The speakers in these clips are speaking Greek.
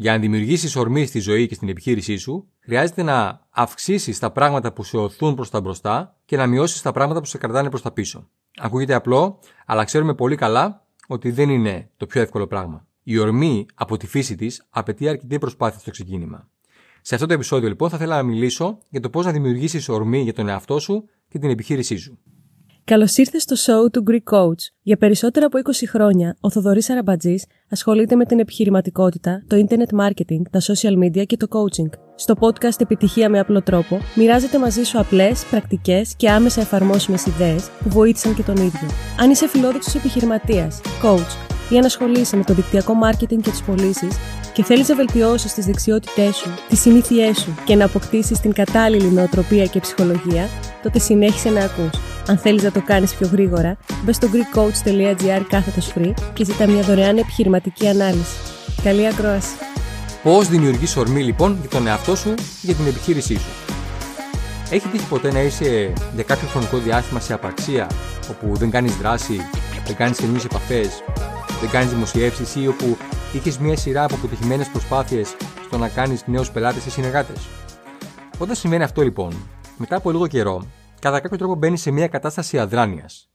Για να δημιουργήσεις ορμή στη ζωή και στην επιχείρησή σου, χρειάζεται να αυξήσεις τα πράγματα που σε οθούν προς τα μπροστά και να μειώσεις τα πράγματα που σε κρατάνε προς τα πίσω. Ακούγεται απλό, αλλά ξέρουμε πολύ καλά ότι δεν είναι το πιο εύκολο πράγμα. Η ορμή από τη φύση της απαιτεί αρκετή προσπάθεια στο ξεκίνημα. Σε αυτό το επεισόδιο λοιπόν θα ήθελα να μιλήσω για το πώς να δημιουργήσεις ορμή για τον εαυτό σου και την επιχείρησή σου. Καλώς ήρθες στο show του Greek Coach. Για περισσότερα από 20 χρόνια, ο Θοδωρής Αραμπατζής ασχολείται με την επιχειρηματικότητα, το internet marketing, τα social media και το coaching. Στο podcast Επιτυχία με απλό τρόπο, μοιράζεται μαζί σου απλές, πρακτικές και άμεσα εφαρμόσιμες ιδέες που βοήθησαν και τον ίδιο. Αν είσαι φιλόδοξος επιχειρηματίας, coach ή αν ασχολείσαι με το δικτυακό marketing και τις πωλήσεις και θέλεις να βελτιώσεις τις δεξιότητές σου, τις συνήθειές σου και να αποκτήσεις την κατάλληλη νοοτροπία και ψυχολογία, τότε συνέχισε να ακούς. Αν θέλεις να το κάνεις πιο γρήγορα, μπες στο greekcoach.gr κάθετος free και ζητά μια δωρεάν επιχειρηματική ανάλυση. Καλή ακρόαση! Πώς δημιουργείς ορμή λοιπόν για τον εαυτό σου για την επιχείρησή σου; Έχει τύχει ποτέ να είσαι για κάποιο χρονικό διάστημα σε απαξία όπου δεν κάνεις δράση, δεν κάνεις καινούριες επαφές, δεν κάνεις δημοσιεύσεις ή όπου είχες μια σειρά από αποτυχημένες προσπάθειες στο να κάνεις νέους πελάτες ή συνεργάτες; Όταν συμβαίνει αυτό λοιπόν, μετά από λίγο καιρό, κατά κάποιο τρόπο μπαίνει σε μια κατάσταση αδράνειας.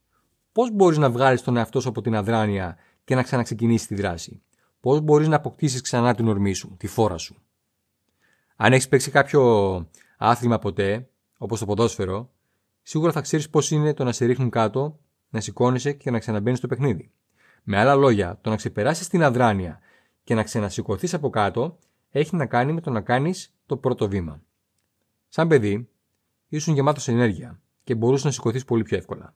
Πώς μπορείς να βγάλεις τον εαυτό σου από την αδράνεια και να ξαναξεκινήσεις τη δράση; Πώς μπορείς να αποκτήσεις ξανά την ορμή σου, τη φόρα σου; Αν έχεις παίξει κάποιο άθλημα ποτέ, όπως το ποδόσφαιρο, σίγουρα θα ξέρεις πώς είναι το να σε ρίχνουν κάτω, να σηκώνεσαι και να ξαναμπαίνεις στο παιχνίδι. Με άλλα λόγια, το να ξεπεράσεις την αδράνεια και να ξανασηκωθείς από κάτω έχει να κάνει με το να κάνεις το πρώτο βήμα. Σαν παιδί, ήσουν γεμάτος ενέργεια και μπορούσε να σηκωθείς πολύ πιο εύκολα.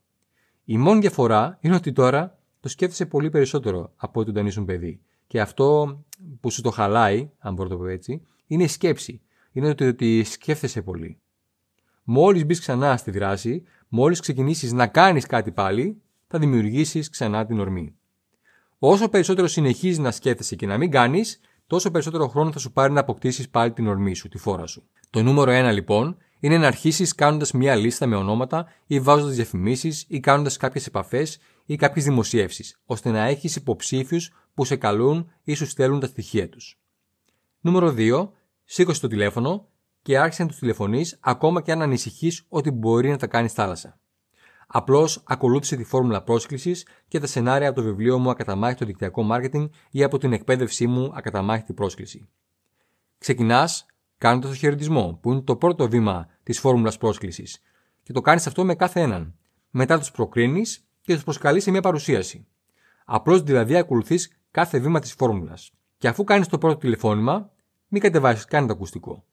Η μόνη διαφορά είναι ότι τώρα το σκέφτεσαι πολύ περισσότερο από ό,τι όταν ήσουν παιδί. Και αυτό που σου το χαλάει, αν μπορώ να το πω έτσι, είναι η σκέψη. Είναι ότι, ότι σκέφτεσαι πολύ. Μόλις μπεις ξανά στη δράση, μόλις ξεκινήσεις να κάνεις κάτι πάλι, θα δημιουργήσεις ξανά την ορμή. Όσο περισσότερο συνεχίζεις να σκέφτεσαι και να μην κάνεις, τόσο περισσότερο χρόνο θα σου πάρει να αποκτήσεις πάλι την ορμή σου, τη φόρα σου. Το νούμερο 1 λοιπόν είναι να αρχίσεις κάνοντας μια λίστα με ονόματα ή βάζοντας διαφημίσεις ή κάνοντας κάποιες επαφές ή κάποιες δημοσιεύσεις, ώστε να έχεις υποψήφιους που σε καλούν ή σου στέλνουν τα στοιχεία τους. Νούμερο 2. Σήκωσε το τηλέφωνο και άρχισε να τους τηλεφωνείς ακόμα και αν ανησυχείς ότι μπορεί να τα κάνεις θάλασσα. Απλώς ακολούθησε τη φόρμουλα πρόσκλησης και τα σενάρια από το βιβλίο μου Ακαταμάχητο Δικτυακό Marketing ή από την εκπαίδευσή μου Ακαταμάχητη Πρόσκληση. Ξεκινάς κάνοντα το χαιρετισμό, που είναι το πρώτο βήμα της φόρμουλας πρόσκλησης. Και το κάνεις αυτό με κάθε έναν. Μετά τους προκρίνεις και τους προσκαλείς σε μια παρουσίαση. Απλώς δηλαδή ακολουθείς κάθε βήμα της φόρμουλας. Και αφού κάνεις το πρώτο τηλεφώνημα, μην κατεβάσεις καν το ακουστικό.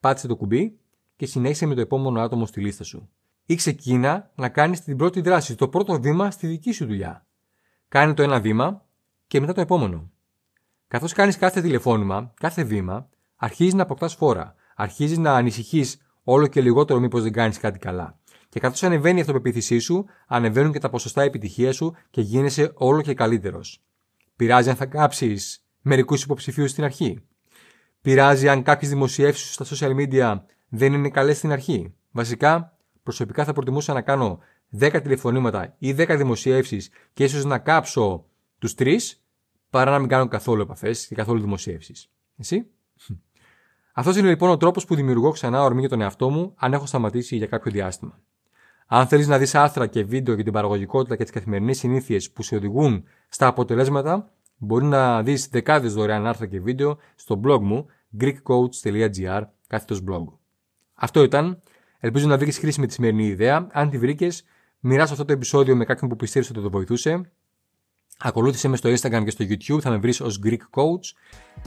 Πάτσε το κουμπί και συνέχισε με το επόμενο άτομο στη λίστα σου. Ή ξεκίνα να κάνεις την πρώτη δράση, το πρώτο βήμα στη δική σου δουλειά. Κάνε το ένα βήμα και μετά το επόμενο. Καθώς κάνεις κάθε τηλεφώνημα, κάθε βήμα, αρχίζεις να αποκτάς φόρα. Αρχίζεις να ανησυχείς όλο και λιγότερο μήπως δεν κάνεις κάτι καλά. Και καθώς ανεβαίνει η αυτοπεποίθησή σου, ανεβαίνουν και τα ποσοστά επιτυχίας σου και γίνεσαι όλο και καλύτερος. Πειράζει αν θα κάψεις μερικούς υποψηφίους στην αρχή; Πειράζει αν κάποιες δημοσιεύσεις στα social media δεν είναι καλές στην αρχή; Βασικά, προσωπικά θα προτιμούσα να κάνω 10 τηλεφωνήματα ή 10 δημοσιεύσεις και ίσως να κάψω τους τρεις παρά να μην κάνω καθόλου επαφές και καθόλου δημοσιεύσεις. Εσύ; Αυτός είναι λοιπόν ο τρόπος που δημιουργώ ξανά ορμή για τον εαυτό μου αν έχω σταματήσει για κάποιο διάστημα. Αν θέλεις να δεις άρθρα και βίντεο για την παραγωγικότητα και τις καθημερινές συνήθειες που σε οδηγούν στα αποτελέσματα, μπορεί να δεις δεκάδες δωρεάν άρθρα και βίντεο στο blog μου greekcoach.gr κάθετος blog. Αυτό ήταν. Ελπίζω να βρεις χρήσιμη τη σημερινή ιδέα. Αν τη βρήκες, μοιράσου αυτό το επεισόδιο με κάποιον που πιστεύεις ότι το βοηθούσε. Ακολούθησε μες στο Instagram και στο YouTube, θα με βρεις ως Greek Coach.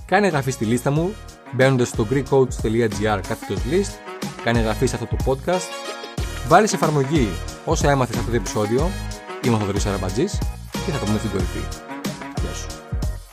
Κάνε εγγραφή στη λίστα μου, μπαίνοντας στο greekcoach.gr κάθετος list. Κάνε εγγραφή σε αυτό το podcast. Βάλεις σε εφαρμογή όσα έμαθες σε αυτό το επεισόδιο. Είμαι ο Θοδωρής Αραμπατζής και θα το πούμε στην κορυφή. Γεια σου.